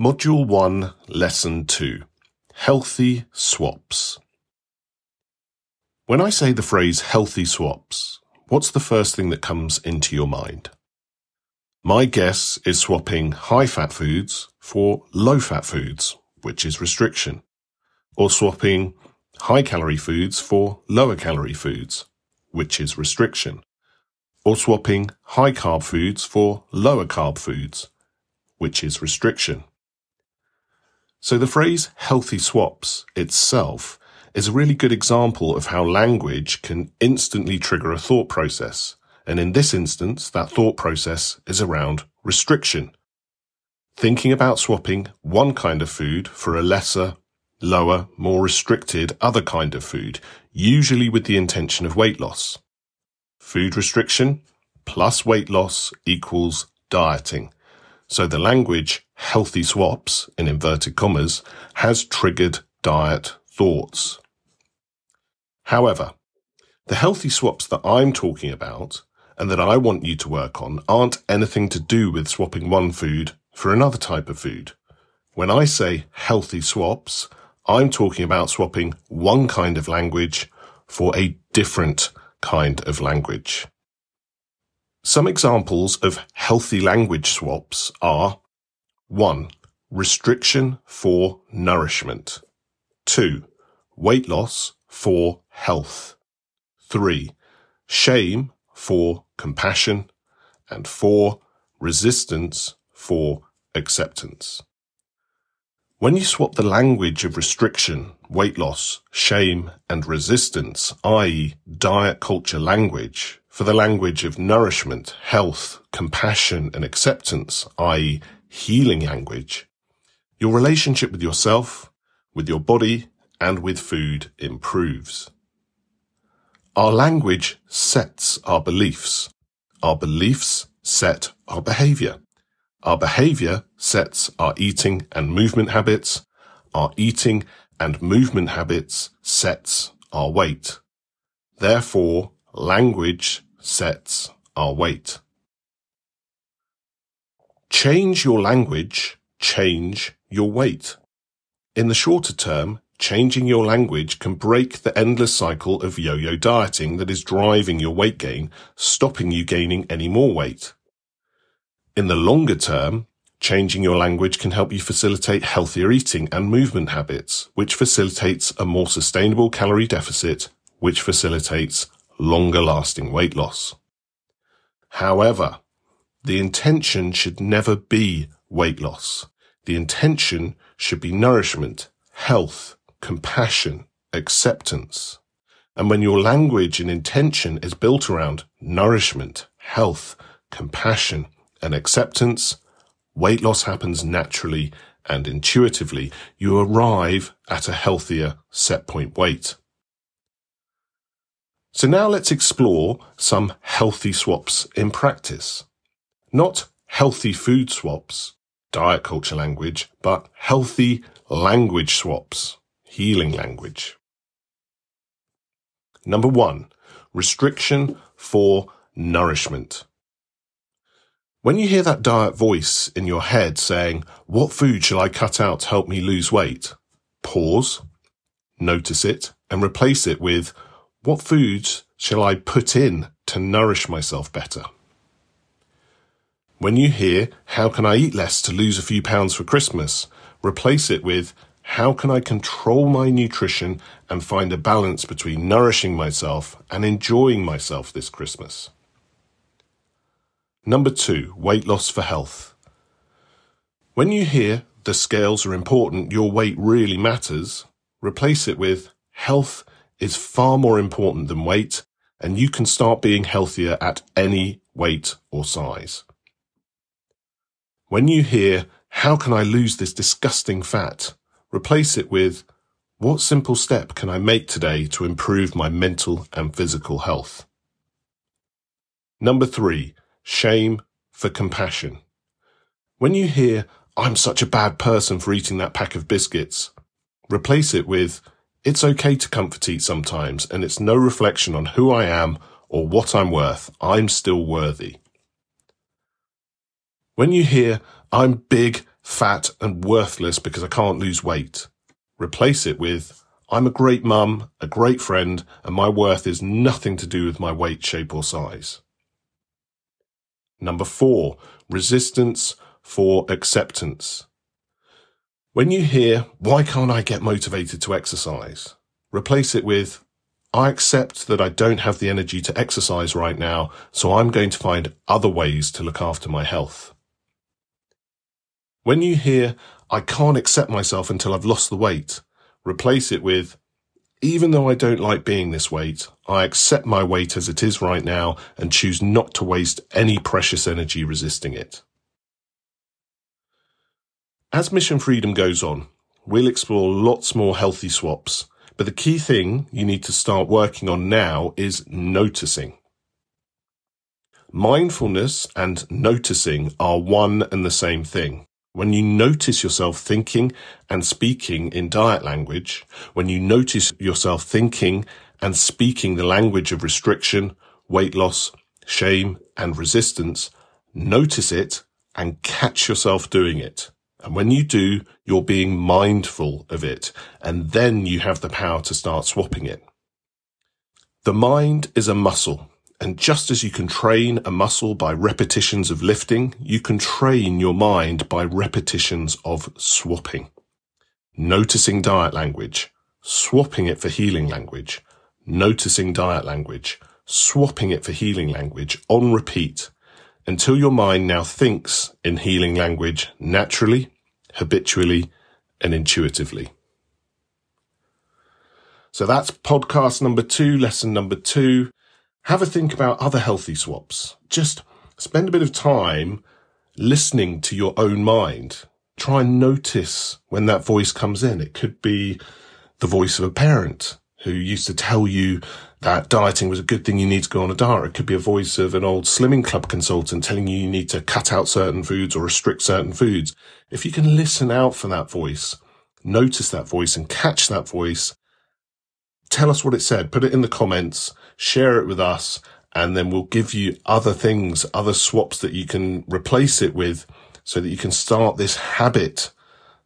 Module 1, Lesson 2 Healthy Swaps. When I say the phrase healthy swaps, what's the first thing that comes into your mind? My guess is swapping high fat foods for low fat foods, which is restriction, or swapping high calorie foods for lower calorie foods, which is restriction, or swapping high carb foods for lower carb foods, which is restriction. So the phrase healthy swaps itself is a really good example of how language can instantly trigger a thought process. And in this instance, that thought process is around restriction. Thinking about swapping one kind of food for a lesser, lower, more restricted other kind of food, usually with the intention of weight loss. Food restriction plus weight loss equals dieting. So the language healthy swaps in inverted commas has triggered diet thoughts. However, the healthy swaps that I'm talking about and that I want you to work on aren't anything to do with swapping one food for another type of food. When I say healthy swaps, I'm talking about swapping one kind of language for a different kind of language. Some examples of healthy language swaps are 1. Restriction for nourishment. 2. Weight loss for health. 3. Shame for compassion. And 4. Resistance for acceptance. When you swap the language of restriction, weight loss, shame, and resistance, i.e. diet culture language, for the language of nourishment, health, compassion, and acceptance, i.e. healing language, your relationship with yourself, with your body, and with food improves. Our language sets our beliefs. Our beliefs set our behavior. Our behavior sets our eating and movement habits. Our eating and movement habits sets our weight. Therefore, language sets our weight. Change your language, change your weight. In the shorter term, changing your language can break the endless cycle of yo-yo dieting that is driving your weight gain, stopping you gaining any more weight. In the longer term, changing your language can help you facilitate healthier eating and movement habits, which facilitates a more sustainable calorie deficit, which facilitates longer lasting weight loss. However, the intention should never be weight loss. The intention should be nourishment, health, compassion, acceptance. And when your language and intention is built around nourishment, health, compassion, and acceptance, weight loss happens naturally and intuitively. You arrive at a healthier set point weight. So now let's explore some healthy swaps in practice. Not healthy food swaps, diet culture language, but healthy language swaps, healing language. Number one, restriction for nourishment. When you hear that diet voice in your head saying, what food shall I cut out to help me lose weight? Pause, notice it, and replace it with, what foods shall I put in to nourish myself better? When you hear, how can I eat less to lose a few pounds for Christmas? Replace it with, how can I control my nutrition and find a balance between nourishing myself and enjoying myself this Christmas? Number two, weight loss for health. When you hear the scales are important, your weight really matters, replace it with health is far more important than weight, and you can start being healthier at any weight or size. When you hear, how can I lose this disgusting fat? Replace it with, what simple step can I make today to improve my mental and physical health? Number three, shame for compassion. When you hear, I'm such a bad person for eating that pack of biscuits, replace it with, it's okay to comfort eat sometimes, and it's no reflection on who I am or what I'm worth. I'm still worthy. When you hear, I'm big, fat and worthless because I can't lose weight. Replace it with, I'm a great mum, a great friend, and my worth is nothing to do with my weight, shape, or size. Number four, resistance for acceptance. When you hear, why can't I get motivated to exercise? Replace it with, I accept that I don't have the energy to exercise right now, so I'm going to find other ways to look after my health. When you hear, I can't accept myself until I've lost the weight, replace it with, even though I don't like being this weight, I accept my weight as it is right now and choose not to waste any precious energy resisting it. As Mission Freedom goes on, we'll explore lots more healthy swaps, but the key thing you need to start working on now is noticing. Mindfulness and noticing are one and the same thing. When you notice yourself thinking and speaking in diet language, when you notice yourself thinking and speaking the language of restriction, weight loss, shame, and resistance, notice it and catch yourself doing it. And when you do, you're being mindful of it, and then you have the power to start swapping it. The mind is a muscle. And just as you can train a muscle by repetitions of lifting, you can train your mind by repetitions of swapping. Noticing diet language, swapping it for healing language, noticing diet language, swapping it for healing language on repeat until your mind now thinks in healing language naturally, habitually, and intuitively. So that's podcast number two, lesson number two have a think about other healthy swaps. Just spend a bit of time listening to your own mind. Try and notice when that voice comes in. It could be the voice of a parent who used to tell you that dieting was a good thing. You need to go on a diet. It could be a voice of an old slimming club consultant telling you you need to cut out certain foods or restrict certain foods. If you can listen out for that voice, notice that voice and catch that voice, tell us what it said. Put it in the comments share it with us, and then we'll give you other things, other swaps that you can replace it with so that you can start this habit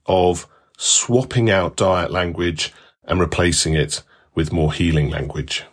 of swapping out diet language and replacing it with more healing language.